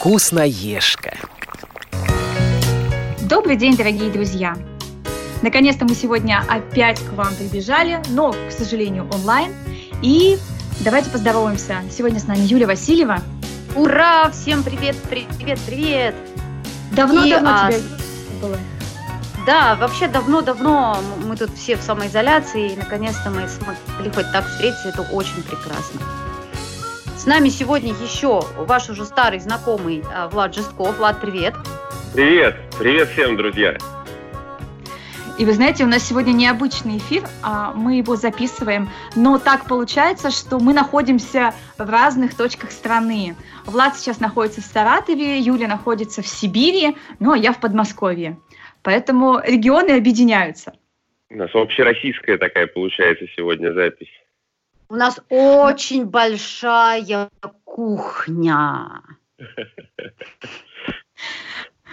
Вкусноежка. Добрый день, дорогие друзья! Наконец-то мы сегодня опять к вам прибежали, но, к сожалению, онлайн. И давайте поздороваемся. Сегодня с нами Юлия Васильева. Ура! Всем привет, привет, привет! Давно-давно а, тебя было. Да, вообще давно-давно мы тут все в самоизоляции, и наконец-то мы смогли хоть так встретиться, это очень прекрасно. С нами сегодня еще ваш уже старый знакомый а, Влад Жестков. Влад, привет! Привет! Привет всем, друзья! И вы знаете, у нас сегодня необычный эфир, а мы его записываем, но так получается, что мы находимся в разных точках страны. Влад сейчас находится в Саратове, Юля находится в Сибири, ну а я в Подмосковье. Поэтому регионы объединяются. У нас общероссийская такая получается сегодня запись. У нас очень большая кухня.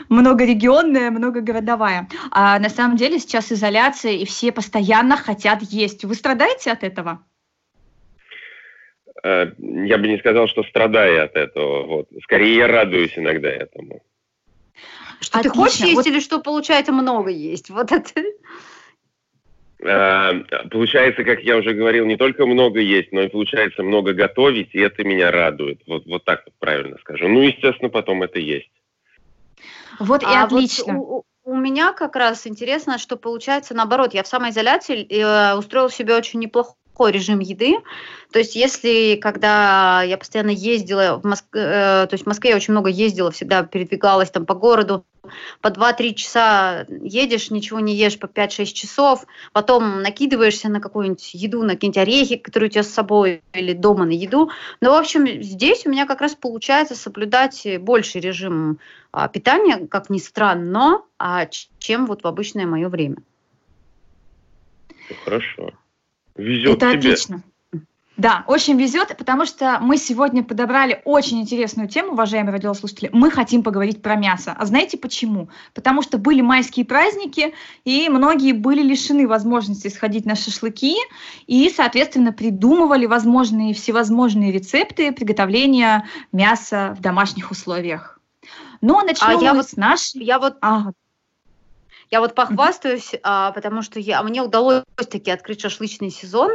многорегионная, многогородовая. А на самом деле сейчас изоляция, и все постоянно хотят есть. Вы страдаете от этого? Э, я бы не сказал, что страдаю от этого. Вот. Скорее, я радуюсь иногда этому. Что Отлично. ты хочешь есть вот... или что получается много есть? Вот это. Э, получается, как я уже говорил, не только много есть, но и получается много готовить, и это меня радует. Вот, вот так вот правильно скажу. Ну, естественно, потом это есть. Вот и а отлично. Вот у, у меня как раз интересно, что получается наоборот. Я в самоизоляции э, устроила себе очень неплохой такой режим еды. То есть, если когда я постоянно ездила в Москве, э, то есть в Москве я очень много ездила, всегда передвигалась там по городу, по 2-3 часа едешь, ничего не ешь по 5-6 часов, потом накидываешься на какую-нибудь еду, на какие-нибудь орехи, которые у тебя с собой, или дома на еду. Но, в общем, здесь у меня как раз получается соблюдать больший режим а, питания, как ни странно, а, чем вот в обычное мое время. Хорошо. Везет Это тебе. отлично. Да, очень везет, потому что мы сегодня подобрали очень интересную тему, уважаемые радиослушатели. Мы хотим поговорить про мясо. А знаете почему? Потому что были майские праздники, и многие были лишены возможности сходить на шашлыки, и, соответственно, придумывали возможные всевозможные рецепты приготовления мяса в домашних условиях. Но начнем а я вот, с нашей... Я вот... Ага. Я вот похвастаюсь, а, потому что я, мне удалось таки открыть шашлычный сезон,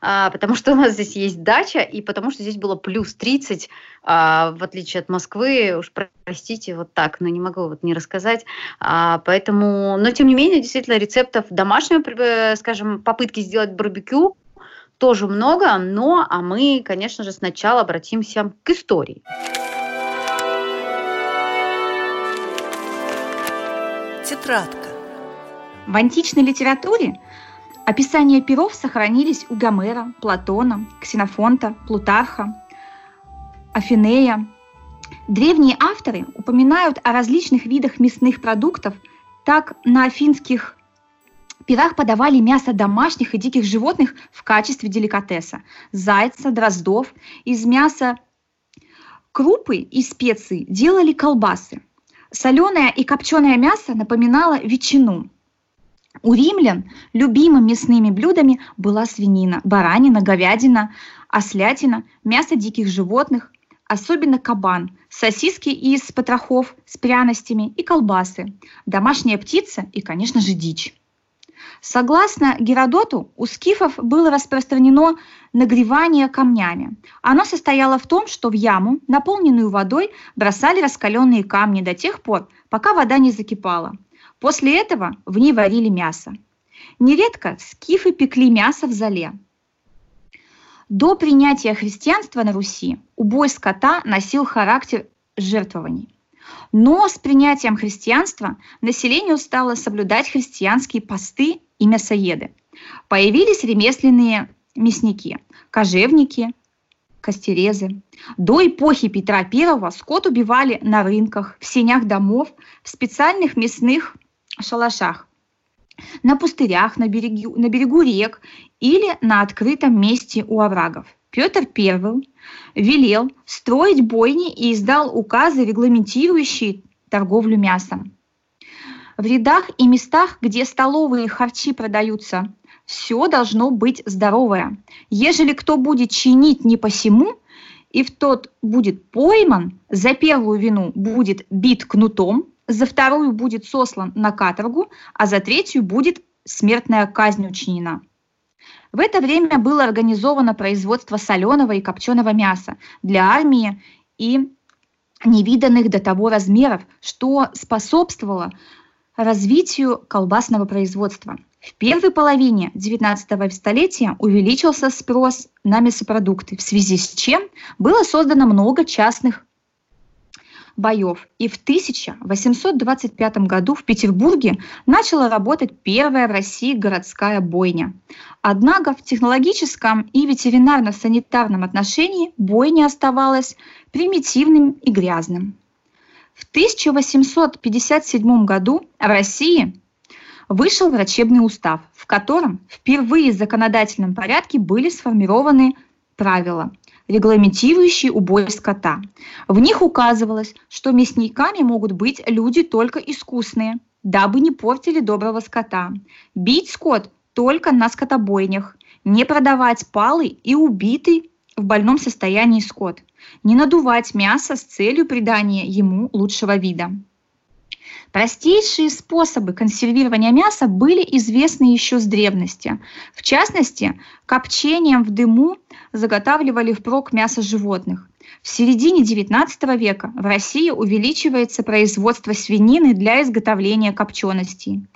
а, потому что у нас здесь есть дача, и потому что здесь было плюс 30, а, в отличие от Москвы, уж простите, вот так, но не могу вот не рассказать. А, поэтому, но тем не менее, действительно, рецептов домашнего, э, скажем, попытки сделать барбекю тоже много, но а мы, конечно же, сначала обратимся к истории. Тетрадка. В античной литературе описания перов сохранились у Гомера, Платона, Ксенофонта, Плутарха, Афинея. Древние авторы упоминают о различных видах мясных продуктов, так на афинских пирах подавали мясо домашних и диких животных в качестве деликатеса. Зайца, дроздов. Из мяса крупы и специй делали колбасы. Соленое и копченое мясо напоминало ветчину – у римлян любимыми мясными блюдами была свинина, баранина, говядина, ослятина, мясо диких животных, особенно кабан, сосиски из потрохов с пряностями и колбасы, домашняя птица и, конечно же, дичь. Согласно Геродоту, у скифов было распространено нагревание камнями. Оно состояло в том, что в яму, наполненную водой, бросали раскаленные камни до тех пор, пока вода не закипала – После этого в ней варили мясо. Нередко скифы пекли мясо в зале. До принятия христианства на Руси убой скота носил характер жертвований. Но с принятием христианства населению стало соблюдать христианские посты и мясоеды. Появились ремесленные мясники, кожевники, костерезы. До эпохи Петра I скот убивали на рынках, в сенях домов, в специальных мясных шалашах, на пустырях, на берегу, на берегу рек или на открытом месте у оврагов. Петр I велел строить бойни и издал указы, регламентирующие торговлю мясом. В рядах и местах, где столовые харчи продаются, все должно быть здоровое. Ежели кто будет чинить не посему, и в тот будет пойман, за первую вину будет бит кнутом, за вторую будет сослан на каторгу, а за третью будет смертная казнь учинена. В это время было организовано производство соленого и копченого мяса для армии и невиданных до того размеров, что способствовало развитию колбасного производства. В первой половине XIX столетия увеличился спрос на мясопродукты, в связи с чем было создано много частных боев. И в 1825 году в Петербурге начала работать первая в России городская бойня. Однако в технологическом и ветеринарно-санитарном отношении бойня оставалась примитивным и грязным. В 1857 году в России вышел врачебный устав, в котором впервые в законодательном порядке были сформированы правила, регламентирующие убой скота. В них указывалось, что мясниками могут быть люди только искусные, дабы не портили доброго скота. Бить скот только на скотобойнях, не продавать палый и убитый в больном состоянии скот, не надувать мясо с целью придания ему лучшего вида. Простейшие способы консервирования мяса были известны еще с древности. В частности, копчением в дыму заготавливали впрок мясо животных. В середине XIX века в России увеличивается производство свинины для изготовления копченостей.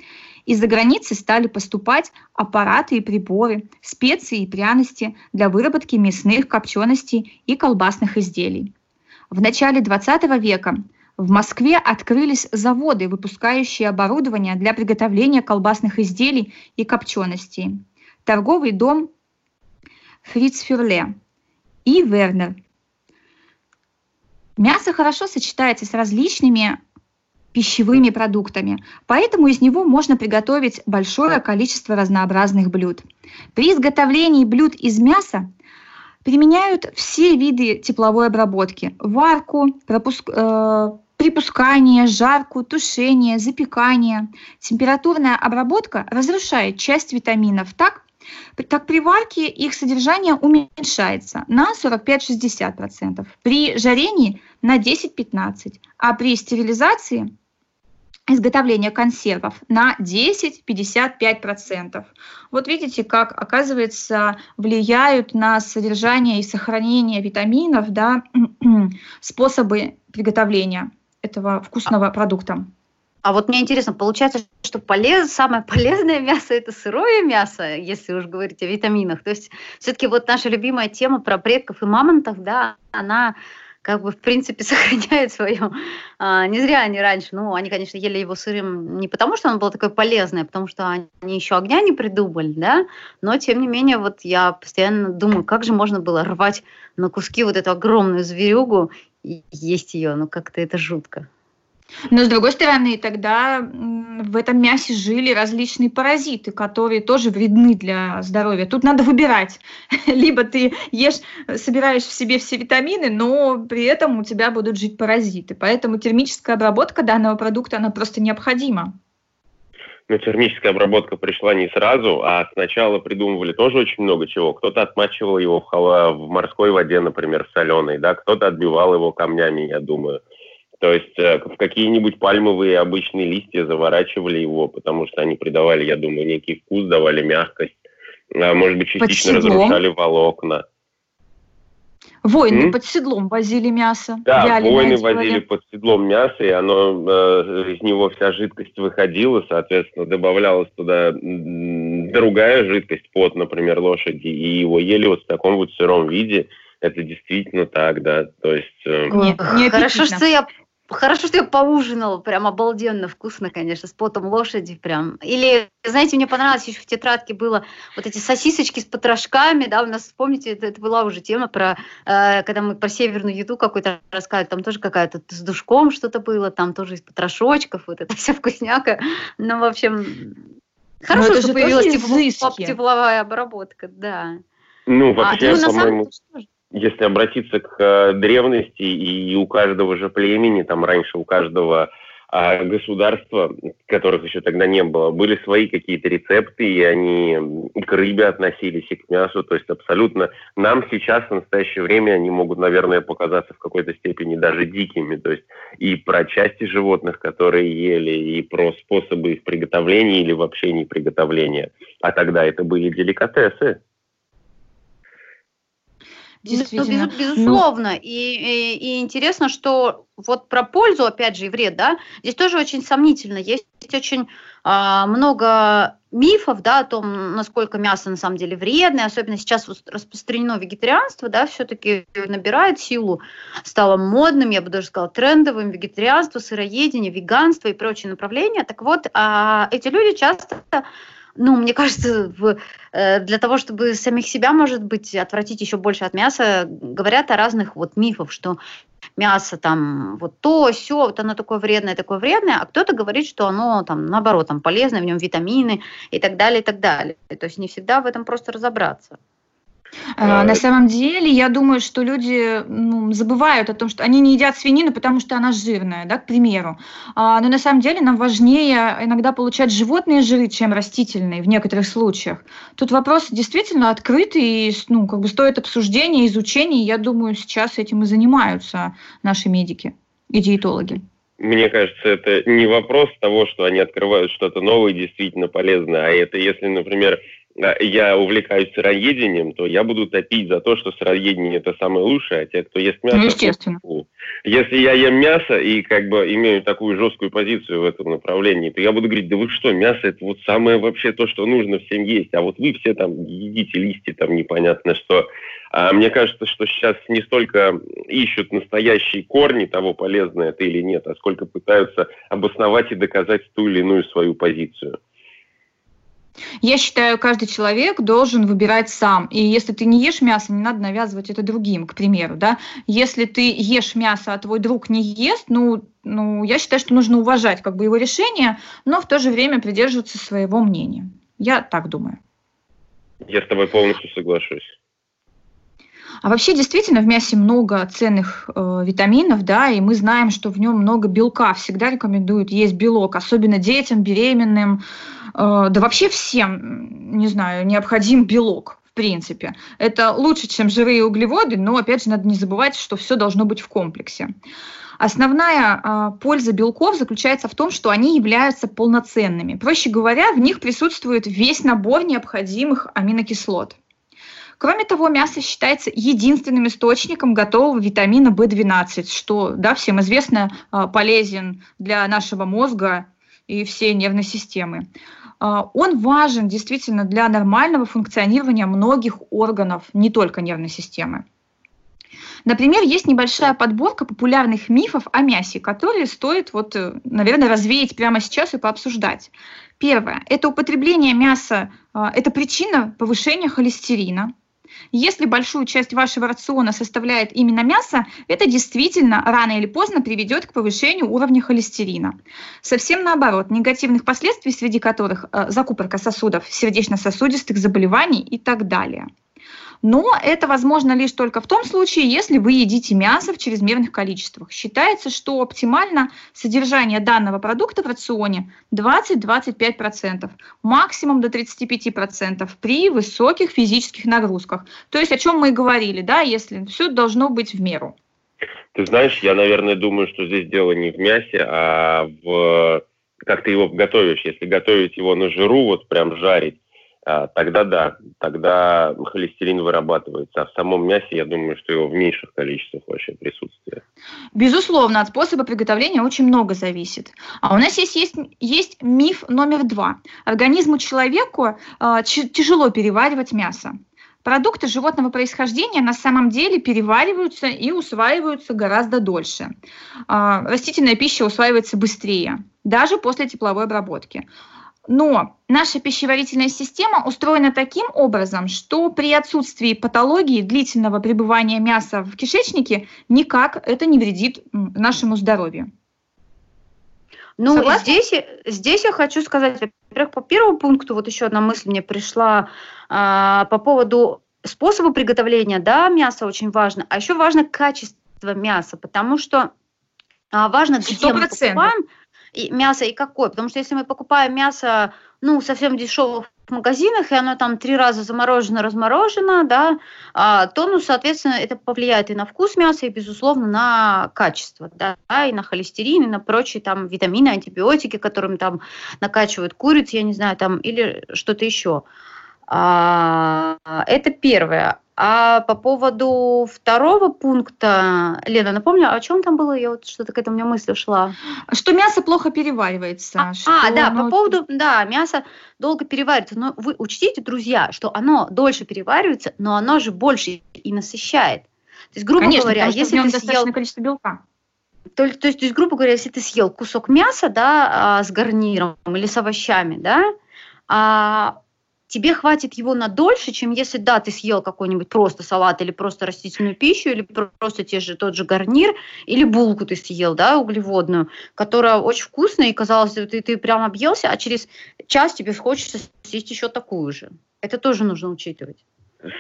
Из-за границы стали поступать аппараты и приборы, специи и пряности для выработки мясных копченостей и колбасных изделий. В начале XX века в Москве открылись заводы, выпускающие оборудование для приготовления колбасных изделий и копченостей. Торговый дом Фриц Фюрле и Вернер. Мясо хорошо сочетается с различными пищевыми продуктами, поэтому из него можно приготовить большое количество разнообразных блюд. При изготовлении блюд из мяса применяют все виды тепловой обработки – варку, пропуск, э, припускание, жарку, тушение, запекание. Температурная обработка разрушает часть витаминов так, так при варке их содержание уменьшается на 45-60%, при жарении на 10-15%, а при стерилизации изготовления консервов на 10-55%. Вот видите, как, оказывается, влияют на содержание и сохранение витаминов да, способы приготовления этого вкусного продукта. А вот мне интересно, получается, что полез, самое полезное мясо это сырое мясо, если уж говорить о витаминах. То есть все-таки вот наша любимая тема про предков и мамонтов, да, она как бы в принципе сохраняет свое. А, не зря они раньше, ну, они, конечно, ели его сырым не потому, что оно было такое полезное, а потому что они еще огня не придумали, да, но тем не менее вот я постоянно думаю, как же можно было рвать на куски вот эту огромную зверюгу и есть ее, ну как-то это жутко. Но с другой стороны, тогда в этом мясе жили различные паразиты, которые тоже вредны для здоровья. Тут надо выбирать. Либо ты ешь, собираешь в себе все витамины, но при этом у тебя будут жить паразиты. Поэтому термическая обработка данного продукта, она просто необходима. Но термическая обработка пришла не сразу, а сначала придумывали тоже очень много чего. Кто-то отмачивал его в, в морской воде, например, соленой, да, кто-то отбивал его камнями, я думаю. То есть э, в какие-нибудь пальмовые обычные листья заворачивали его, потому что они придавали, я думаю, некий вкус, давали мягкость. А, может быть, частично разрушали волокна. Войны М? под седлом возили мясо. Да, войны возили под седлом мясо, и оно э, из него вся жидкость выходила, соответственно, добавлялась туда другая жидкость, под, например, лошади, и его ели вот в таком вот сыром виде. Это действительно так, да. То есть. Э, не, не Хорошо, что я Хорошо, что я поужинала, прям обалденно вкусно, конечно, с потом лошади прям. Или, знаете, мне понравилось еще в тетрадке было вот эти сосисочки с потрошками, да, у нас, помните, это, это была уже тема про, э, когда мы про северную еду какой-то рассказывали, там тоже какая-то с душком что-то было, там тоже из потрошочков, вот это вся вкусняка. Ну, в общем, хорошо, что появилась тепло, тепловая обработка, да. Ну, вообще, а, ну, по-моему... Самом если обратиться к э, древности, и у каждого же племени, там раньше у каждого а государства, которых еще тогда не было, были свои какие-то рецепты, и они, к рыбе относились и к мясу. То есть абсолютно нам сейчас в настоящее время они могут, наверное, показаться в какой-то степени даже дикими. То есть и про части животных, которые ели, и про способы их приготовления или вообще не приготовления. А тогда это были деликатесы. Действительно. Ну, безусловно. Ну... И, и, и интересно, что вот про пользу, опять же, и вред, да, здесь тоже очень сомнительно. Есть очень а, много мифов, да, о том, насколько мясо на самом деле вредное, особенно сейчас распространено вегетарианство, да, все-таки набирает силу, стало модным, я бы даже сказала, трендовым, вегетарианство, сыроедение, веганство и прочие направления. Так вот, а, эти люди часто ну, мне кажется, в, э, для того, чтобы самих себя, может быть, отвратить еще больше от мяса, говорят о разных вот мифах, что мясо там вот то, все, вот оно такое вредное, такое вредное, а кто-то говорит, что оно там наоборот там полезное, в нем витамины и так далее, и так далее. То есть не всегда в этом просто разобраться. А, на самом деле, я думаю, что люди ну, забывают о том, что они не едят свинину, потому что она жирная, да, к примеру. А, но на самом деле нам важнее иногда получать животные жиры, чем растительные в некоторых случаях. Тут вопрос действительно открытый, и ну, как бы стоит обсуждения, изучения. Я думаю, сейчас этим и занимаются наши медики и диетологи. Мне кажется, это не вопрос того, что они открывают что-то новое, действительно полезное, а это если, например, я увлекаюсь сыроедением, то я буду топить за то, что сыроедение это самое лучшее, а те, кто ест мясо... Ну, естественно. То, если я ем мясо и как бы имею такую жесткую позицию в этом направлении, то я буду говорить, да вы что, мясо это вот самое вообще то, что нужно всем есть, а вот вы все там едите листья, там непонятно что. А мне кажется, что сейчас не столько ищут настоящие корни того, полезное это или нет, а сколько пытаются обосновать и доказать ту или иную свою позицию. Я считаю, каждый человек должен выбирать сам. И если ты не ешь мясо, не надо навязывать это другим, к примеру. Да? Если ты ешь мясо, а твой друг не ест, ну, ну, я считаю, что нужно уважать как бы его решение, но в то же время придерживаться своего мнения. Я так думаю. Я с тобой полностью соглашусь. А вообще действительно в мясе много ценных э, витаминов, да, и мы знаем, что в нем много белка. Всегда рекомендуют есть белок, особенно детям, беременным, э, да вообще всем, не знаю, необходим белок. В принципе, это лучше, чем жиры и углеводы, но опять же надо не забывать, что все должно быть в комплексе. Основная э, польза белков заключается в том, что они являются полноценными. Проще говоря, в них присутствует весь набор необходимых аминокислот. Кроме того, мясо считается единственным источником готового витамина В12, что, да, всем известно, а, полезен для нашего мозга и всей нервной системы. А, он важен действительно для нормального функционирования многих органов, не только нервной системы. Например, есть небольшая подборка популярных мифов о мясе, которые стоит, вот, э, наверное, развеять прямо сейчас и пообсуждать. Первое. Это употребление мяса, а, это причина повышения холестерина. Если большую часть вашего рациона составляет именно мясо, это действительно рано или поздно приведет к повышению уровня холестерина. Совсем наоборот, негативных последствий, среди которых э, закупорка сосудов, сердечно-сосудистых заболеваний и так далее. Но это возможно лишь только в том случае, если вы едите мясо в чрезмерных количествах. Считается, что оптимально содержание данного продукта в рационе 20-25%, максимум до 35% при высоких физических нагрузках. То есть о чем мы и говорили, да, если все должно быть в меру. Ты знаешь, я, наверное, думаю, что здесь дело не в мясе, а в как ты его готовишь. Если готовить его на жиру, вот прям жарить, тогда да, тогда холестерин вырабатывается. А в самом мясе, я думаю, что его в меньших количествах вообще присутствие. Безусловно, от способа приготовления очень много зависит. А у нас есть, есть, есть миф номер два. Организму человеку э, тяжело переваривать мясо. Продукты животного происхождения на самом деле перевариваются и усваиваются гораздо дольше. Э, растительная пища усваивается быстрее, даже после тепловой обработки. Но наша пищеварительная система устроена таким образом, что при отсутствии патологии длительного пребывания мяса в кишечнике никак это не вредит нашему здоровью. Ну, Согласна? здесь, здесь я хочу сказать, во-первых, по первому пункту, вот еще одна мысль мне пришла а, по поводу способа приготовления, да, мяса очень важно, а еще важно качество мяса, потому что а, важно, где 100%. мы покупаем, и мясо и какое. Потому что если мы покупаем мясо, ну, совсем дешевого магазинах, и оно там три раза заморожено, разморожено, да, а, то, ну, соответственно, это повлияет и на вкус мяса, и, безусловно, на качество, да, и на холестерин, и на прочие там витамины, антибиотики, которыми там накачивают курицу, я не знаю, там, или что-то еще. А, это первое. А по поводу второго пункта, Лена, напомню, о чем там было? Я вот что-то к этому у меня мысль ушла. Что мясо плохо переваривается. А, а да, оно... по поводу, да, мясо долго переваривается. Но вы учтите, друзья, что оно дольше переваривается, но оно же больше и насыщает. То есть, грубо Конечно, говоря, если ты съел количество белка. То, то, есть, то есть, грубо говоря, если ты съел кусок мяса, да, а, с гарниром или с овощами, да, а тебе хватит его на дольше, чем если, да, ты съел какой-нибудь просто салат или просто растительную пищу, или просто те же, тот же гарнир, или булку ты съел, да, углеводную, которая очень вкусная, и казалось, ты, ты прям объелся, а через час тебе хочется съесть еще такую же. Это тоже нужно учитывать.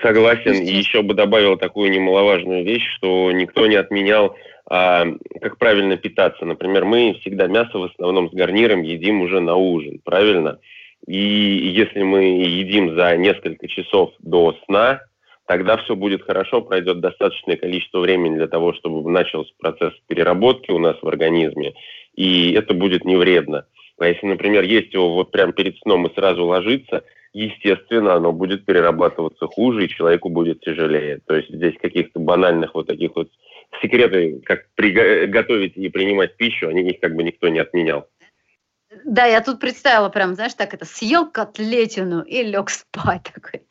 Согласен. И еще бы добавил такую немаловажную вещь, что никто не отменял, а, как правильно питаться. Например, мы всегда мясо в основном с гарниром едим уже на ужин, правильно? И если мы едим за несколько часов до сна, тогда все будет хорошо, пройдет достаточное количество времени для того, чтобы начался процесс переработки у нас в организме, и это будет не вредно. А если, например, есть его вот прямо перед сном и сразу ложиться, естественно, оно будет перерабатываться хуже, и человеку будет тяжелее. То есть здесь каких-то банальных вот таких вот секреты, как приготовить и принимать пищу, они их как бы никто не отменял. Да, я тут представила прям, знаешь, так это, съел котлетину и лег спать такой.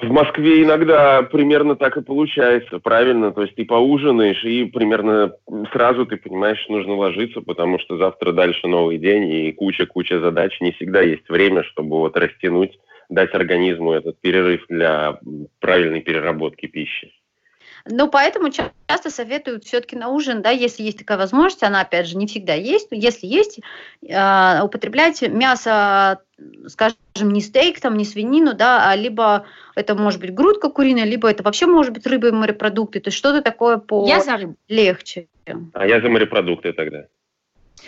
В Москве иногда примерно так и получается, правильно? То есть ты поужинаешь, и примерно сразу ты понимаешь, что нужно ложиться, потому что завтра дальше новый день, и куча-куча задач. Не всегда есть время, чтобы вот растянуть, дать организму этот перерыв для правильной переработки пищи. Ну, поэтому часто советуют все-таки на ужин, да, если есть такая возможность, она, опять же, не всегда есть, но если есть, э, употреблять мясо, скажем, не стейк, там, не свинину, да, а либо это может быть грудка куриная, либо это вообще может быть рыба и морепродукты, то есть что-то такое по я за рыбу. легче. А я за морепродукты тогда.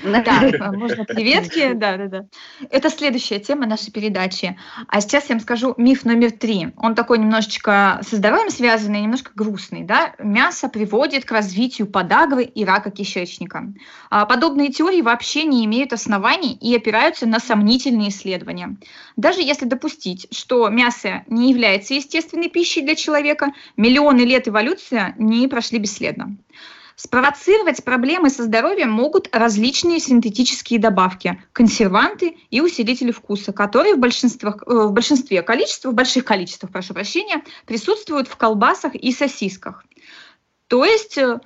Да, можно креветки, да, да, да. Это следующая тема нашей передачи. А сейчас я вам скажу миф номер три. Он такой немножечко со здоровьем связанный, немножко грустный. Да? Мясо приводит к развитию подагры и рака кишечника. А подобные теории вообще не имеют оснований и опираются на сомнительные исследования. Даже если допустить, что мясо не является естественной пищей для человека, миллионы лет эволюции не прошли бесследно. Спровоцировать проблемы со здоровьем могут различные синтетические добавки, консерванты и усилители вкуса, которые в, большинстве, э, в большинстве количеств, в больших количествах, прошу прощения, присутствуют в колбасах и сосисках. То есть э,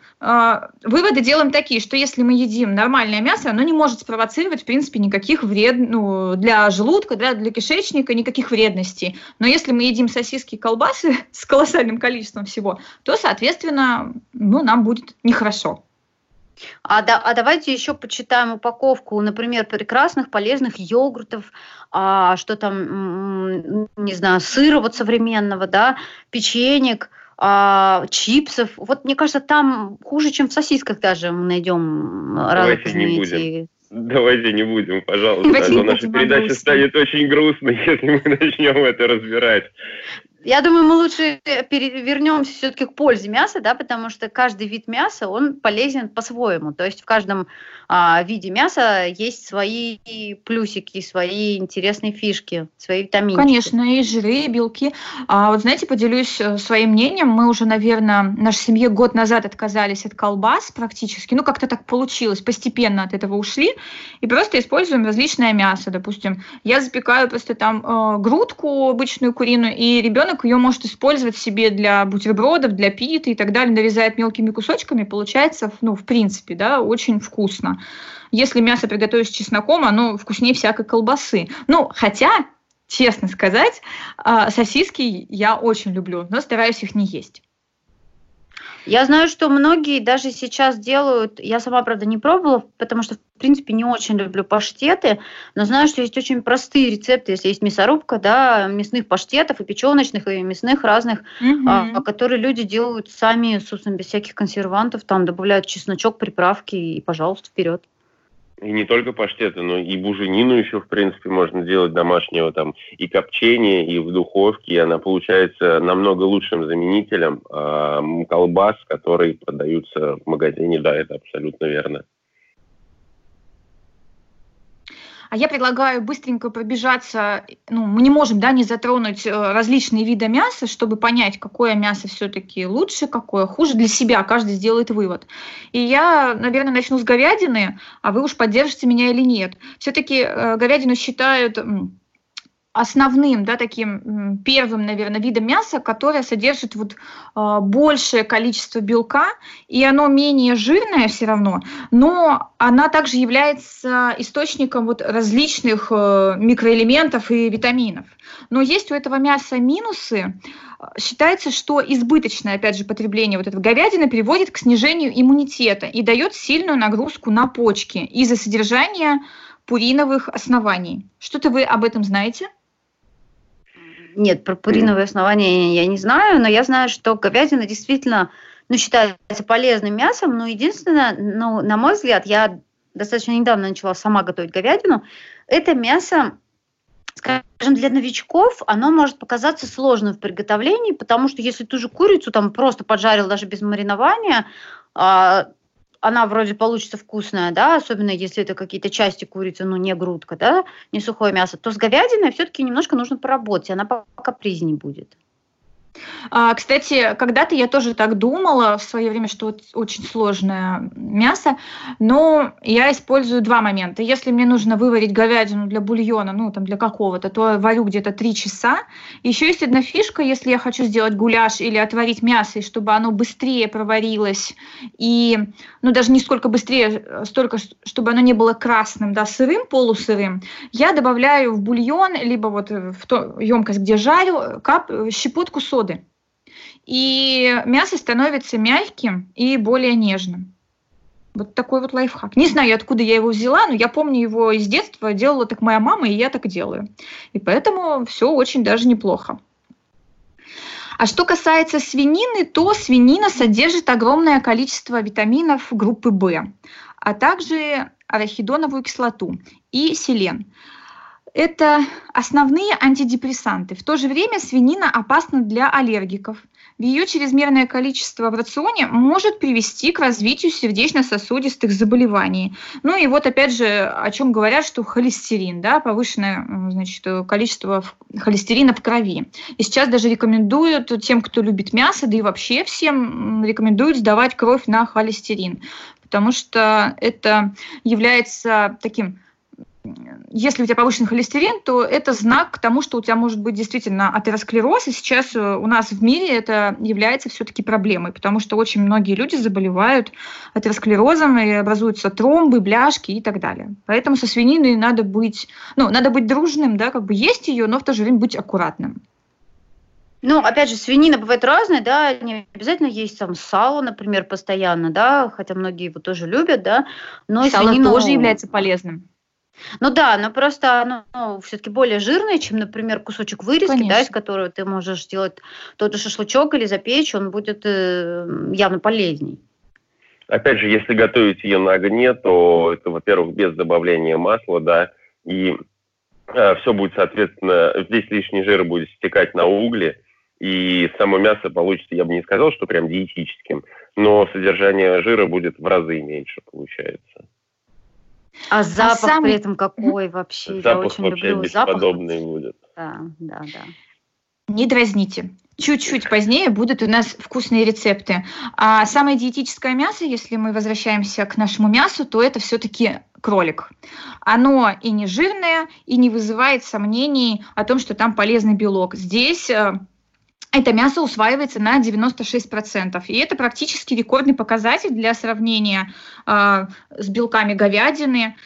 выводы делаем такие, что если мы едим нормальное мясо, оно не может спровоцировать, в принципе, никаких вред ну, для желудка, для, для кишечника, никаких вредностей. Но если мы едим сосиски и колбасы с колоссальным количеством всего, то, соответственно, ну, нам будет нехорошо. А, да, а давайте еще почитаем упаковку, например, прекрасных полезных йогуртов, а, что там, не знаю, сыра вот современного, да, печенек, а, чипсов. Вот мне кажется, там хуже, чем в сосисках даже мы найдем Давайте разные не эти... Давайте не будем, пожалуйста, а то наша передача станет очень грустной, если мы начнем это разбирать. Я думаю, мы лучше вернемся все-таки к пользе мяса, да, потому что каждый вид мяса, он полезен по-своему. То есть в каждом а, виде мяса есть свои плюсики, свои интересные фишки, свои витамины. Конечно, и жиры, и белки. А, вот знаете, поделюсь э, своим мнением. Мы уже, наверное, нашей семье год назад отказались от колбас практически. Ну, как-то так получилось, постепенно от этого ушли. И просто используем различное мясо. Допустим, я запекаю просто там э, грудку обычную куриную, и ребенок ее может использовать себе для бутербродов, для питы и так далее, нарезает мелкими кусочками. Получается, ну, в принципе, да, очень вкусно. Если мясо приготовить с чесноком, оно вкуснее всякой колбасы. Ну, хотя, честно сказать, а, сосиски я очень люблю, но стараюсь их не есть. Я знаю, что многие даже сейчас делают, я сама, правда, не пробовала, потому что, в принципе, не очень люблю паштеты, но знаю, что есть очень простые рецепты, если есть мясорубка, да, мясных паштетов и печеночных, и мясных разных, угу. а, которые люди делают сами, собственно, без всяких консервантов, там добавляют чесночок, приправки, и, пожалуйста, вперед. И не только паштеты, но и буженину еще, в принципе, можно делать домашнего там и копчение, и в духовке, и она получается намного лучшим заменителем э, колбас, которые продаются в магазине, да, это абсолютно верно. А я предлагаю быстренько пробежаться, ну, мы не можем, да, не затронуть э, различные виды мяса, чтобы понять, какое мясо все-таки лучше, какое хуже для себя, каждый сделает вывод. И я, наверное, начну с говядины, а вы уж поддержите меня или нет. Все-таки э, говядину считают основным, да, таким первым, наверное, видом мяса, которое содержит вот э, большее количество белка, и оно менее жирное все равно, но она также является источником вот различных э, микроэлементов и витаминов. Но есть у этого мяса минусы. Считается, что избыточное, опять же, потребление вот этого говядины приводит к снижению иммунитета и дает сильную нагрузку на почки из-за содержания пуриновых оснований. Что-то вы об этом знаете? Нет, про пуриновые основания я не знаю, но я знаю, что говядина действительно ну, считается полезным мясом, но единственное, ну, на мой взгляд, я достаточно недавно начала сама готовить говядину, это мясо, скажем, для новичков, оно может показаться сложным в приготовлении, потому что если ту же курицу там просто поджарил даже без маринования, а, она вроде получится вкусная, да, особенно если это какие-то части курицы, ну, не грудка, да, не сухое мясо, то с говядиной все-таки немножко нужно поработать, она покапризнее будет. А, кстати, когда-то я тоже так думала в свое время, что очень сложное мясо, но я использую два момента. Если мне нужно выварить говядину для бульона, ну там для какого-то, то варю где-то три часа. Еще есть одна фишка, если я хочу сделать гуляш или отварить мясо, и чтобы оно быстрее проварилось, и, ну даже не сколько быстрее, столько, чтобы оно не было красным, да, сырым, полусырым, я добавляю в бульон, либо вот в ту емкость, где жарю, кап, щепотку соды соды. И мясо становится мягким и более нежным. Вот такой вот лайфхак. Не знаю, откуда я его взяла, но я помню его из детства. Делала так моя мама, и я так делаю. И поэтому все очень даже неплохо. А что касается свинины, то свинина содержит огромное количество витаминов группы В, а также арахидоновую кислоту и селен. Это основные антидепрессанты. В то же время свинина опасна для аллергиков. Ее чрезмерное количество в рационе может привести к развитию сердечно-сосудистых заболеваний. Ну и вот опять же, о чем говорят, что холестерин, да, повышенное значит, количество холестерина в крови. И сейчас даже рекомендуют тем, кто любит мясо, да и вообще всем рекомендуют сдавать кровь на холестерин, потому что это является таким если у тебя повышенный холестерин, то это знак к тому, что у тебя может быть действительно атеросклероз, и сейчас э, у нас в мире это является все-таки проблемой, потому что очень многие люди заболевают атеросклерозом, и образуются тромбы, бляшки и так далее. Поэтому со свининой надо быть, ну, надо быть дружным, да, как бы есть ее, но в то же время быть аккуратным. Ну, опять же, свинина бывает разная, да, не обязательно есть там сало, например, постоянно, да, хотя многие его тоже любят, да, но сало свинину... тоже является полезным. Ну да, но просто оно ну, все-таки более жирное, чем, например, кусочек вырезки, да, из которого ты можешь сделать тот же шашлычок или запечь, он будет э, явно полезней. Опять же, если готовить ее на огне, то это, во-первых, без добавления масла, да, и э, все будет, соответственно, здесь лишний жир будет стекать на угли, и само мясо получится, я бы не сказал, что прям диетическим, но содержание жира будет в разы меньше, получается. А, а запах а сам... при этом какой вообще? Запах Я очень вообще люблю бесподобный запах. будет. Да, да, да. Не дразните. Чуть-чуть позднее будут у нас вкусные рецепты. А самое диетическое мясо, если мы возвращаемся к нашему мясу, то это все-таки кролик. Оно и не жирное, и не вызывает сомнений о том, что там полезный белок. Здесь э, это мясо усваивается на 96%. И это практически рекордный показатель для сравнения э, с белками говядины,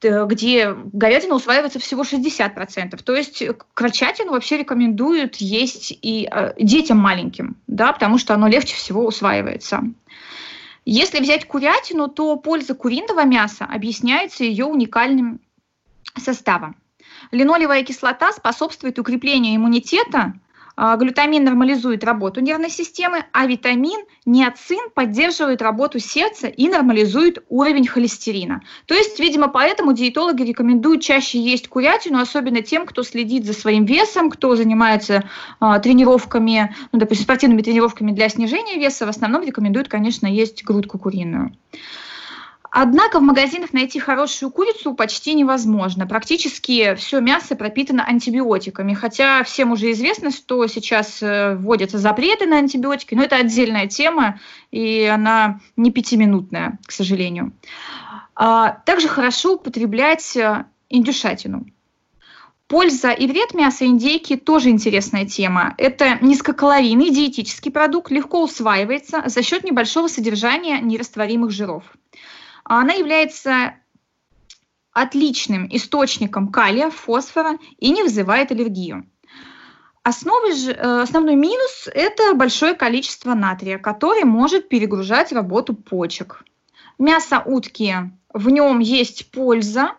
где говядина усваивается всего 60%. То есть крольчатину вообще рекомендуют есть и э, детям маленьким, да, потому что оно легче всего усваивается. Если взять курятину, то польза куриного мяса объясняется ее уникальным составом. Линолевая кислота способствует укреплению иммунитета, глютамин нормализует работу нервной системы, а витамин ниацин поддерживает работу сердца и нормализует уровень холестерина. То есть, видимо, поэтому диетологи рекомендуют чаще есть курятину, особенно тем, кто следит за своим весом, кто занимается а, тренировками, ну, допустим, спортивными тренировками для снижения веса, в основном рекомендуют, конечно, есть грудку куриную. Однако в магазинах найти хорошую курицу почти невозможно. Практически все мясо пропитано антибиотиками. Хотя всем уже известно, что сейчас э, вводятся запреты на антибиотики, но это отдельная тема, и она не пятиминутная, к сожалению. А, также хорошо употреблять э, индюшатину. Польза и вред мяса индейки тоже интересная тема. Это низкокалорийный диетический продукт, легко усваивается за счет небольшого содержания нерастворимых жиров. Она является отличным источником калия, фосфора и не вызывает аллергию. Основой э, основной минус – это большое количество натрия, который может перегружать работу почек. Мясо утки, в нем есть польза,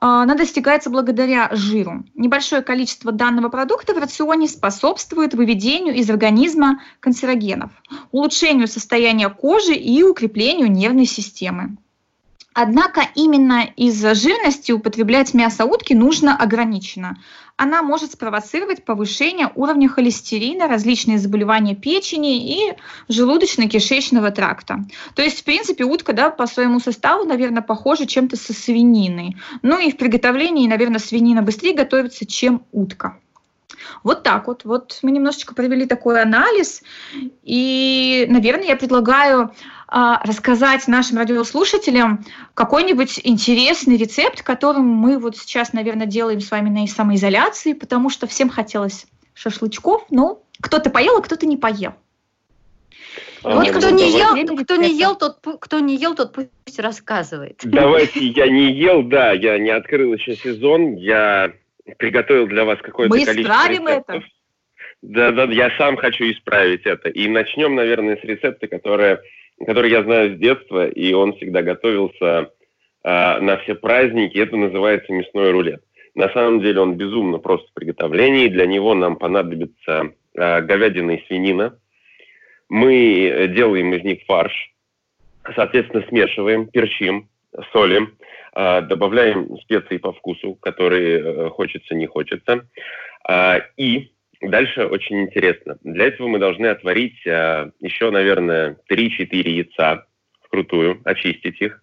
она достигается благодаря жиру. Небольшое количество данного продукта в рационе способствует выведению из организма канцерогенов, улучшению состояния кожи и укреплению нервной системы. Однако именно из-за жирности употреблять мясо утки нужно ограниченно. Она может спровоцировать повышение уровня холестерина, различные заболевания печени и желудочно-кишечного тракта. То есть, в принципе, утка да, по своему составу, наверное, похожа чем-то со свининой. Ну и в приготовлении, наверное, свинина быстрее готовится, чем утка. Вот так вот. Вот мы немножечко провели такой анализ. И, наверное, я предлагаю рассказать нашим радиослушателям какой-нибудь интересный рецепт, которым мы вот сейчас, наверное, делаем с вами на самоизоляции, потому что всем хотелось шашлычков, но кто-то поел, а кто-то не поел. А, вот кто не, ел, кто не ел, тот кто не ел, тот пусть рассказывает. Давайте, я не ел, да, я не открыл еще сезон, я приготовил для вас какое-то количество Мы исправим рецептов. это. Да, да, я сам хочу исправить это. И начнем, наверное, с рецепта, которое который я знаю с детства, и он всегда готовился э, на все праздники. Это называется мясной рулет. На самом деле он безумно прост в приготовлении. Для него нам понадобится э, говядина и свинина. Мы делаем из них фарш. Соответственно, смешиваем, перчим, солим, э, добавляем специи по вкусу, которые э, хочется, не хочется. Э, и Дальше очень интересно. Для этого мы должны отварить э, еще, наверное, 3-4 яйца вкрутую, очистить их.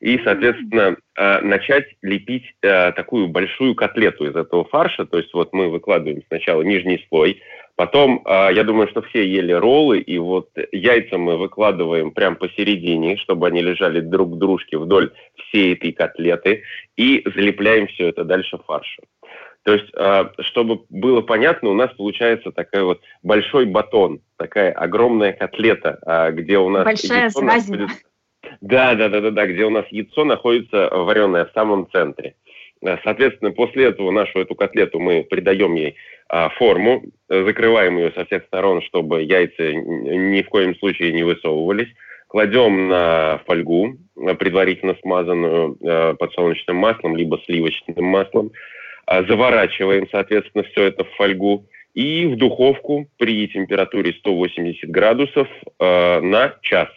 И, соответственно, э, начать лепить э, такую большую котлету из этого фарша. То есть вот мы выкладываем сначала нижний слой, потом, э, я думаю, что все ели роллы, и вот яйца мы выкладываем прямо посередине, чтобы они лежали друг к дружке вдоль всей этой котлеты, и залепляем все это дальше фаршем. То есть, а, чтобы было понятно, у нас получается такой вот большой батон, такая огромная котлета, а, где у нас... Большая связина. Да, да, да, да, да, где у нас яйцо находится вареное в самом центре. А, соответственно, после этого нашу эту котлету мы придаем ей форму, закрываем ее со всех сторон, чтобы яйца ни в коем случае не высовывались, кладем на фольгу, предварительно смазанную подсолнечным маслом, либо сливочным маслом, а, заворачиваем, соответственно, все это в фольгу и в духовку при температуре 180 градусов э, на час.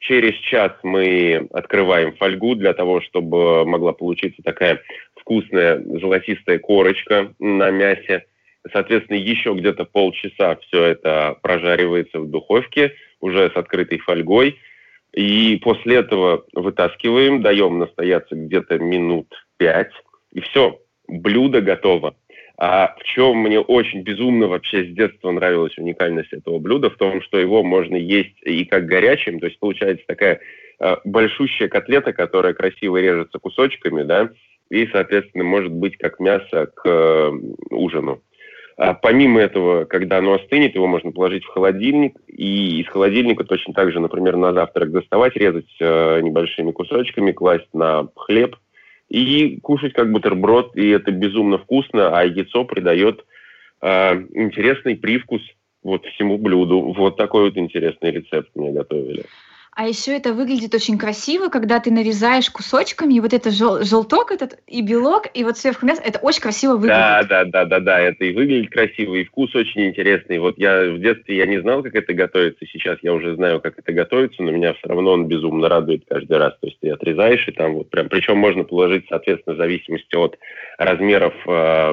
Через час мы открываем фольгу для того, чтобы могла получиться такая вкусная золотистая корочка на мясе. Соответственно, еще где-то полчаса все это прожаривается в духовке уже с открытой фольгой. И после этого вытаскиваем, даем настояться где-то минут пять. И все, блюдо готово. А в чем мне очень безумно вообще с детства нравилась уникальность этого блюда, в том, что его можно есть и как горячим, то есть получается такая э, большущая котлета, которая красиво режется кусочками, да, и, соответственно, может быть как мясо к э, ужину. А помимо этого, когда оно остынет, его можно положить в холодильник, и из холодильника точно так же, например, на завтрак доставать, резать э, небольшими кусочками, класть на хлеб – и кушать как бутерброд, и это безумно вкусно, а яйцо придает э, интересный привкус вот всему блюду. Вот такой вот интересный рецепт мне готовили. А еще это выглядит очень красиво, когда ты нарезаешь кусочками, и вот это жел желток этот, и белок, и вот сверху мясо, это очень красиво выглядит. Да, да, да, да, да, это и выглядит красиво, и вкус очень интересный. Вот я в детстве я не знал, как это готовится, сейчас я уже знаю, как это готовится, но меня все равно он безумно радует каждый раз. То есть ты отрезаешь, и там вот прям, причем можно положить, соответственно, в зависимости от размеров э,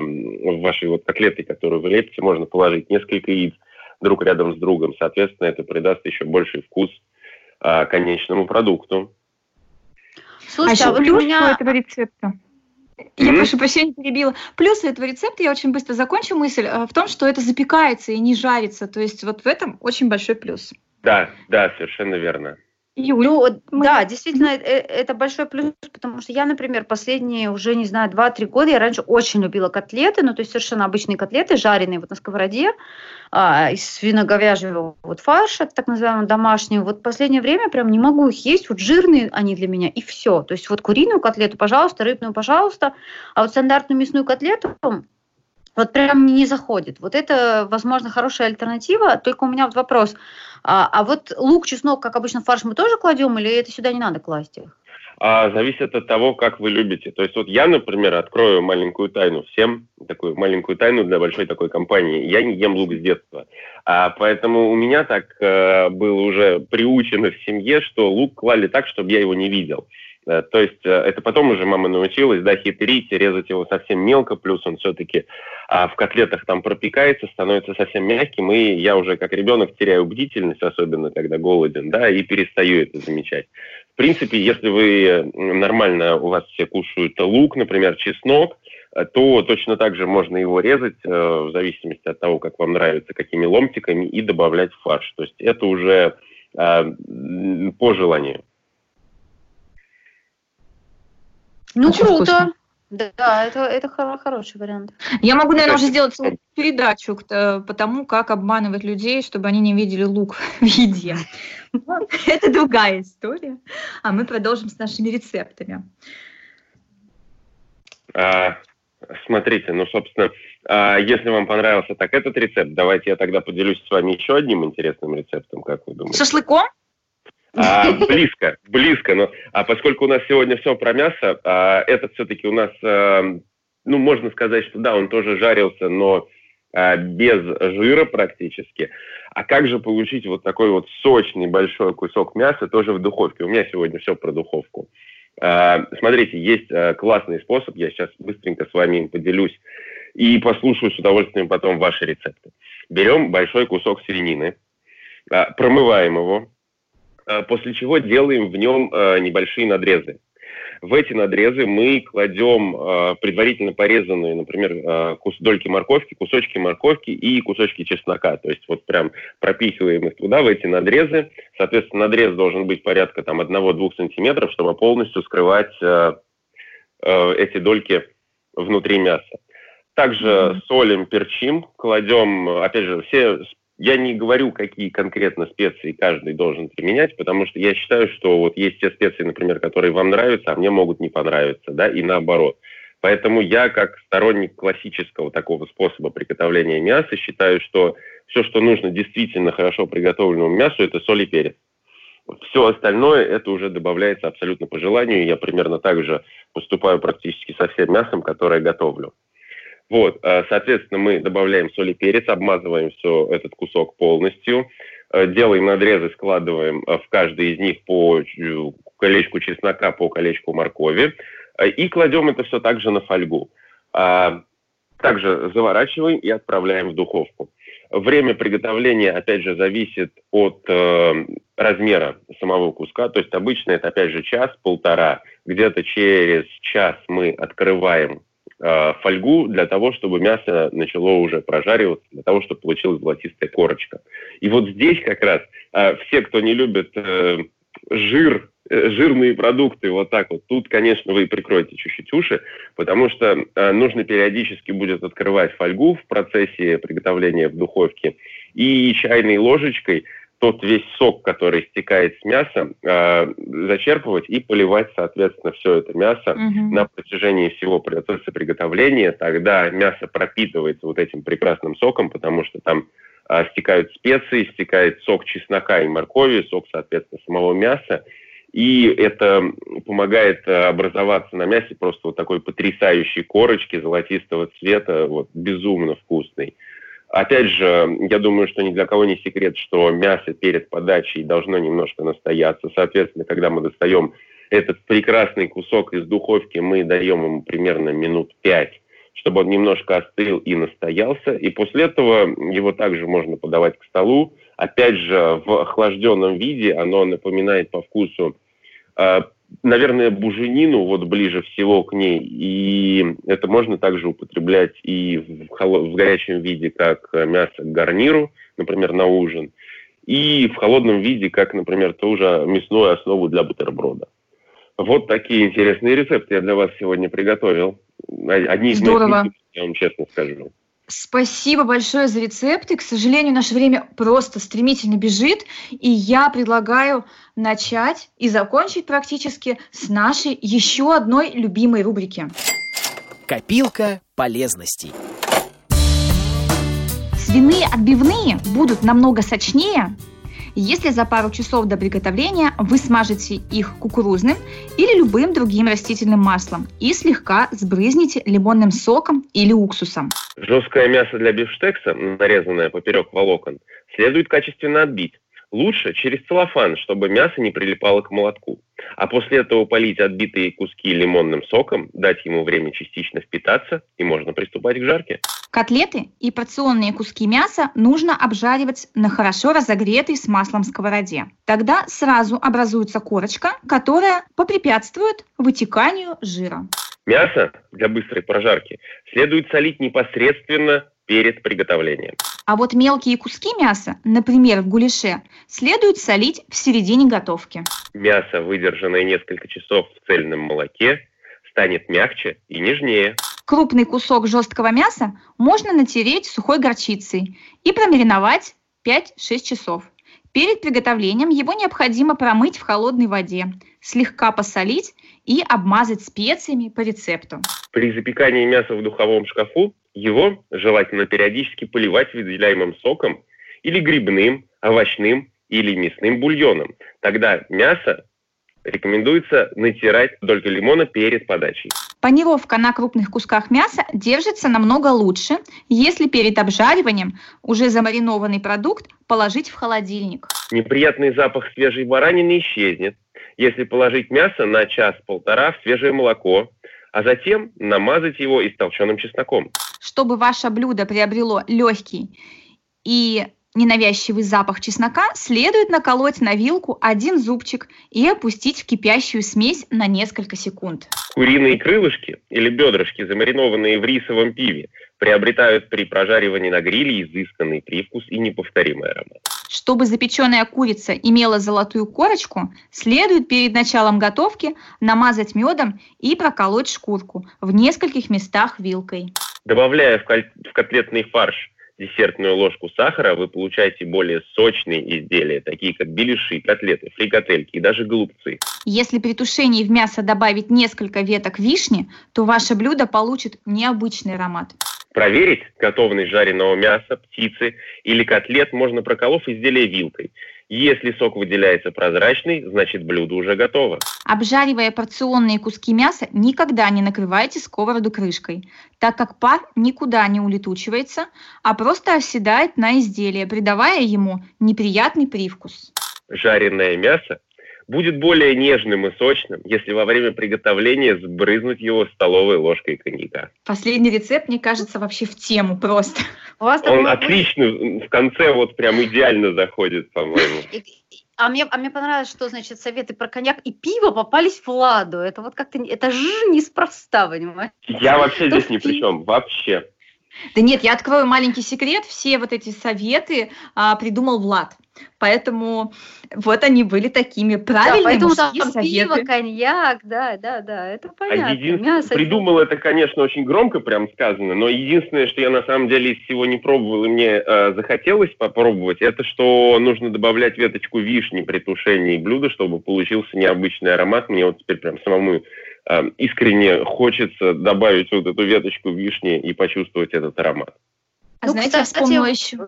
вашей вот котлеты, которую вы лепите, можно положить несколько яиц друг рядом с другом. Соответственно, это придаст еще больший вкус э, конечному продукту. Слушайте, а, а вот у меня... этого рецепта. Я mm-hmm. прошу прощения, перебила. Плюсы этого рецепта, я очень быстро закончу мысль, э, в том, что это запекается и не жарится. То есть вот в этом очень большой плюс. Да, да, совершенно верно. Юль, ну, мы... да, действительно, э, это большой плюс, потому что я, например, последние уже, не знаю, 2-3 года, я раньше очень любила котлеты, ну, то есть совершенно обычные котлеты, жареные вот на сковороде, а, из свино-говяжьего вот фарша, так называемого домашнего. Вот последнее время прям не могу их есть, вот жирные они для меня, и все. То есть вот куриную котлету, пожалуйста, рыбную, пожалуйста, а вот стандартную мясную котлету вот прям не заходит. Вот это, возможно, хорошая альтернатива, только у меня вот вопрос – а, а вот лук, чеснок, как обычно, фарш мы тоже кладем или это сюда не надо класть их? А, зависит от того, как вы любите. То есть вот я, например, открою маленькую тайну всем, такую маленькую тайну для большой такой компании. Я не ем лук с детства. А, поэтому у меня так э, было уже приучено в семье, что лук клали так, чтобы я его не видел. Э, то есть э, это потом уже мама научилась, да, хитрить, резать его совсем мелко, плюс он все-таки а, в котлетах там пропекается, становится совсем мягким, и я уже как ребенок теряю бдительность, особенно когда голоден, да, и перестаю это замечать. В принципе, если вы нормально, у вас все кушают лук, например, чеснок, э, то точно так же можно его резать в зависимости от того, как вам нравится, какими ломтиками, и добавлять в фарш. То есть это уже по желанию. Ну, Очень круто. Вкусно. Да, это, это хороший вариант. Я могу, наверное, уже сделать передачу по тому, как обманывать людей, чтобы они не видели лук в еде. Это другая история. А мы продолжим с нашими рецептами. А, смотрите, ну, собственно, а, если вам понравился так этот рецепт, давайте я тогда поделюсь с вами еще одним интересным рецептом, как вы думаете? Шашлыком? А, близко, близко. Но, а поскольку у нас сегодня все про мясо, а, этот все-таки у нас, а, ну, можно сказать, что да, он тоже жарился, но а, без жира практически. А как же получить вот такой вот сочный большой кусок мяса тоже в духовке? У меня сегодня все про духовку. А, смотрите, есть а, классный способ, я сейчас быстренько с вами им поделюсь и послушаю с удовольствием потом ваши рецепты. Берем большой кусок свинины, а, промываем его, после чего делаем в нем э, небольшие надрезы. В эти надрезы мы кладем э, предварительно порезанные, например, дольки морковки, кусочки морковки и кусочки чеснока. То есть вот прям пропихиваем их туда, в эти надрезы. Соответственно, надрез должен быть порядка там 1-2 сантиметров, чтобы полностью скрывать эти дольки внутри мяса. Также mm-hmm. солим, перчим, кладем, опять же, все я не говорю, какие конкретно специи каждый должен применять, потому что я считаю, что вот есть те специи, например, которые вам нравятся, а мне могут не понравиться, да, и наоборот. Поэтому я, как сторонник классического такого способа приготовления мяса, считаю, что все, что нужно действительно хорошо приготовленному мясу, это соль и перец. Все остальное, это уже добавляется абсолютно по желанию. Я примерно так же поступаю практически со всем мясом, которое готовлю. Вот, э, соответственно, мы добавляем соль и перец, обмазываем все этот кусок полностью, э, делаем надрезы, складываем э, в каждый из них по колечку чеснока, по колечку моркови и кладем это все также на фольгу. А, также заворачиваем и отправляем в духовку. Время приготовления, опять же, зависит от э, размера самого куска. То есть обычно это, опять же, час-полтора. Где-то через час мы открываем Э, фольгу для того, чтобы мясо начало уже прожариваться, для того, чтобы получилась золотистая корочка. И вот здесь как раз э, все, кто не любит э, жир, жирные продукты, вот так вот, тут, конечно, вы прикроете чуть-чуть уши, потому что нужно периодически будет открывать фольгу в процессе приготовления в духовке и чайной ложечкой – тот весь сок, который стекает с мяса, э, зачерпывать и поливать, соответственно, все это мясо угу. на протяжении всего процесса приготовления. Тогда мясо пропитывается вот этим прекрасным соком, потому что там а, стекают специи, стекает сок чеснока и моркови, сок, соответственно, самого мяса. И это помогает а, образоваться на мясе просто вот такой потрясающей корочки золотистого цвета, вот безумно вкусный. Опять же, я думаю, что ни для кого не секрет, что мясо перед подачей должно немножко настояться. Соответственно, когда мы достаем этот прекрасный кусок из духовки, мы даем ему примерно минут пять чтобы он немножко остыл и настоялся. И после этого его также можно подавать к столу. Опять же, в охлажденном виде оно напоминает по вкусу, э, наверное, буженину, вот ближе всего к ней. И это можно также употреблять и в, в горячем виде, как мясо к гарниру, например, на ужин. И в холодном виде, как, например, тоже мясную основу для бутерброда. Вот такие интересные рецепты я для вас сегодня приготовил. Одни из Здорово. моих я вам честно скажу. Спасибо большое за рецепты. К сожалению, наше время просто стремительно бежит, и я предлагаю начать и закончить практически с нашей еще одной любимой рубрики. Копилка полезностей. Свиные отбивные будут намного сочнее, если за пару часов до приготовления вы смажете их кукурузным или любым другим растительным маслом и слегка сбрызните лимонным соком или уксусом. Жесткое мясо для бифштекса, нарезанное поперек волокон, следует качественно отбить. Лучше через целлофан, чтобы мясо не прилипало к молотку. А после этого полить отбитые куски лимонным соком, дать ему время частично впитаться, и можно приступать к жарке. Котлеты и порционные куски мяса нужно обжаривать на хорошо разогретой с маслом сковороде. Тогда сразу образуется корочка, которая попрепятствует вытеканию жира. Мясо для быстрой прожарки следует солить непосредственно перед приготовлением. А вот мелкие куски мяса, например, в гуляше, следует солить в середине готовки. Мясо, выдержанное несколько часов в цельном молоке, станет мягче и нежнее. Крупный кусок жесткого мяса можно натереть сухой горчицей и промариновать 5-6 часов. Перед приготовлением его необходимо промыть в холодной воде, слегка посолить и обмазать специями по рецепту. При запекании мяса в духовом шкафу его желательно периодически поливать выделяемым соком или грибным, овощным или мясным бульоном. Тогда мясо рекомендуется натирать только лимона перед подачей. Панировка на крупных кусках мяса держится намного лучше, если перед обжариванием уже замаринованный продукт положить в холодильник. Неприятный запах свежей баранины исчезнет, если положить мясо на час-полтора в свежее молоко, а затем намазать его истолченным чесноком. Чтобы ваше блюдо приобрело легкий и ненавязчивый запах чеснока, следует наколоть на вилку один зубчик и опустить в кипящую смесь на несколько секунд. Куриные крылышки или бедрышки, замаринованные в рисовом пиве, приобретают при прожаривании на гриле изысканный привкус и неповторимый аромат. Чтобы запеченная курица имела золотую корочку, следует перед началом готовки намазать медом и проколоть шкурку в нескольких местах вилкой. Добавляя в котлетный фарш десертную ложку сахара, вы получаете более сочные изделия, такие как беляши, котлеты, фрикадельки и даже голубцы. Если при тушении в мясо добавить несколько веток вишни, то ваше блюдо получит необычный аромат. Проверить готовность жареного мяса, птицы или котлет можно проколов изделие вилкой. Если сок выделяется прозрачный, значит блюдо уже готово. Обжаривая порционные куски мяса, никогда не накрывайте сковороду крышкой, так как пар никуда не улетучивается, а просто оседает на изделие, придавая ему неприятный привкус. Жареное мясо будет более нежным и сочным, если во время приготовления сбрызнуть его столовой ложкой коньяка. Последний рецепт, мне кажется, вообще в тему просто. Он отлично, в конце вот прям идеально заходит, по-моему. А мне, а мне понравилось, что, значит, советы про коньяк и пиво попались Владу. Это вот как-то, это же неспроста, понимаете? Я вообще здесь ни при чем, вообще. Да нет, я открою маленький секрет. Все вот эти советы а, придумал Влад. Поэтому вот они были такими правильными да, поэтому там советы. пиво, коньяк, да, да, да, это а понятно. А един... Мясо, придумал это, конечно, очень громко прям сказано, но единственное, что я на самом деле из всего не пробовал и мне э, захотелось попробовать, это что нужно добавлять веточку вишни при тушении блюда, чтобы получился необычный аромат. Мне вот теперь прям самому искренне хочется добавить вот эту веточку вишни и почувствовать этот аромат. А ну, знаете, кстати, я вспомнила еще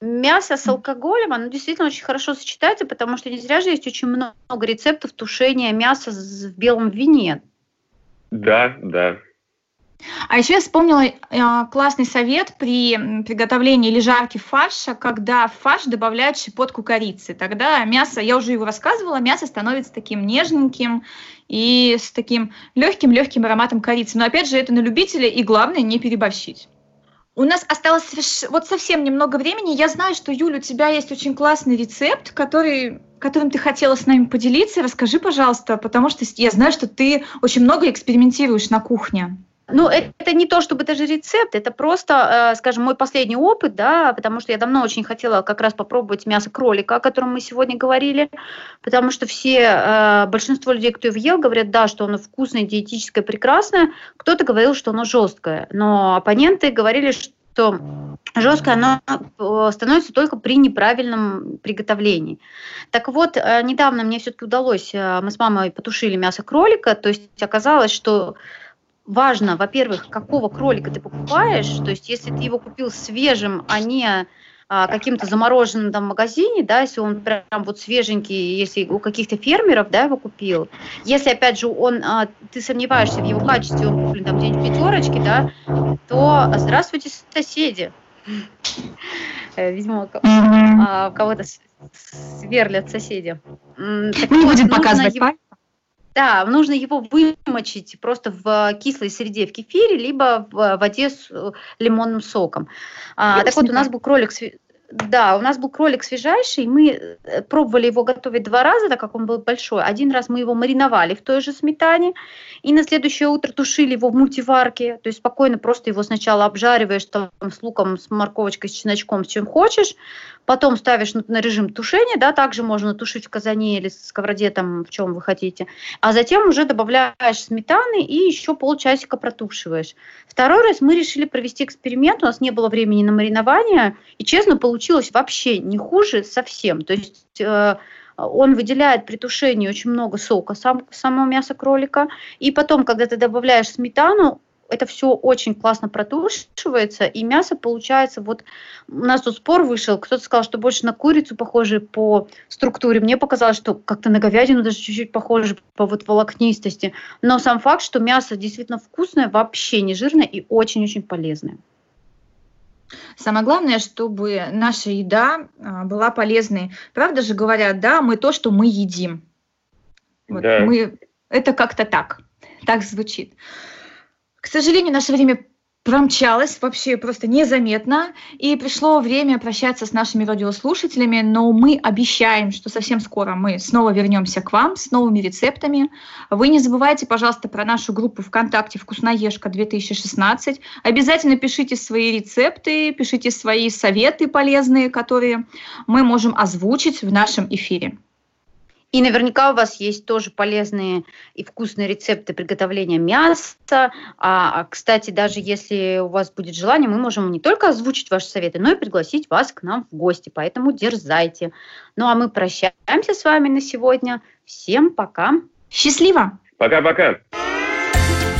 мясо с алкоголем, оно действительно очень хорошо сочетается, потому что не зря же есть очень много рецептов тушения мяса в белом вине. Да, да. А еще я вспомнила э, классный совет при приготовлении или жарке фарша, когда в фарш добавляют щепотку корицы. Тогда мясо, я уже его рассказывала, мясо становится таким нежненьким и с таким легким-легким ароматом корицы. Но опять же, это на любителя, и главное не переборщить. У нас осталось вот совсем немного времени. Я знаю, что, Юля, у тебя есть очень классный рецепт, который, которым ты хотела с нами поделиться. Расскажи, пожалуйста, потому что я знаю, что ты очень много экспериментируешь на кухне. Ну, это не то, чтобы даже рецепт, это просто, э, скажем, мой последний опыт, да, потому что я давно очень хотела как раз попробовать мясо кролика, о котором мы сегодня говорили, потому что все, э, большинство людей, кто его ел, говорят, да, что оно вкусное, диетическое, прекрасное, кто-то говорил, что оно жесткое, но оппоненты говорили, что жесткое оно э, становится только при неправильном приготовлении. Так вот, недавно мне все-таки удалось, мы с мамой потушили мясо кролика, то есть оказалось, что важно, во-первых, какого кролика ты покупаешь. То есть, если ты его купил свежим, а не а, каким-то замороженным там магазине, да, если он прям вот свеженький, если у каких-то фермеров, да, его купил. Если, опять же, он, а, ты сомневаешься в его качестве, он куплен там где-нибудь пятерочки, да, то здравствуйте, соседи. Э, видимо, а, кого-то сверлят соседи. Так Не будем показывать его... Да, нужно его вымочить просто в кислой среде в кефире, либо в воде с э, лимонным соком. А, так вот, у нас был кролик да, у нас был кролик свежайший, мы э, пробовали его готовить два раза, так как он был большой. Один раз мы его мариновали в той же сметане, и на следующее утро тушили его в мультиварке, то есть спокойно просто его сначала обжариваешь там с луком, с морковочкой, с чесночком, с чем хочешь, потом ставишь на, режим тушения, да, также можно тушить в казане или сковороде, там, в чем вы хотите, а затем уже добавляешь сметаны и еще полчасика протушиваешь. Второй раз мы решили провести эксперимент, у нас не было времени на маринование, и честно, получилось вообще не хуже совсем, то есть э, он выделяет при тушении очень много сока, сам, само мясо кролика. И потом, когда ты добавляешь сметану, это все очень классно протушивается, и мясо получается, вот у нас тут спор вышел, кто-то сказал, что больше на курицу похоже по структуре, мне показалось, что как-то на говядину даже чуть-чуть похоже по вот волокнистости, но сам факт, что мясо действительно вкусное, вообще не жирное и очень-очень полезное. Самое главное, чтобы наша еда а, была полезной. Правда же говорят, да, мы то, что мы едим. Вот да. мы, это как-то так, так звучит. К сожалению, наше время промчалось вообще просто незаметно, и пришло время прощаться с нашими радиослушателями, но мы обещаем, что совсем скоро мы снова вернемся к вам с новыми рецептами. Вы не забывайте, пожалуйста, про нашу группу ВКонтакте «Вкусноежка 2016». Обязательно пишите свои рецепты, пишите свои советы полезные, которые мы можем озвучить в нашем эфире. И наверняка у вас есть тоже полезные и вкусные рецепты приготовления мяса. А, а, кстати, даже если у вас будет желание, мы можем не только озвучить ваши советы, но и пригласить вас к нам в гости. Поэтому дерзайте. Ну а мы прощаемся с вами на сегодня. Всем пока. Счастливо. Пока-пока.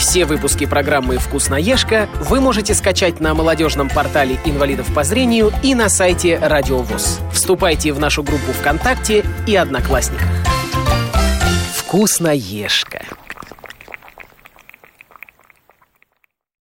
Все выпуски программы «Вкусноежка» вы можете скачать на молодежном портале инвалидов по зрению и на сайте Радио ВОЗ. Вступайте в нашу группу ВКонтакте и Одноклассниках. «Вкусноежка».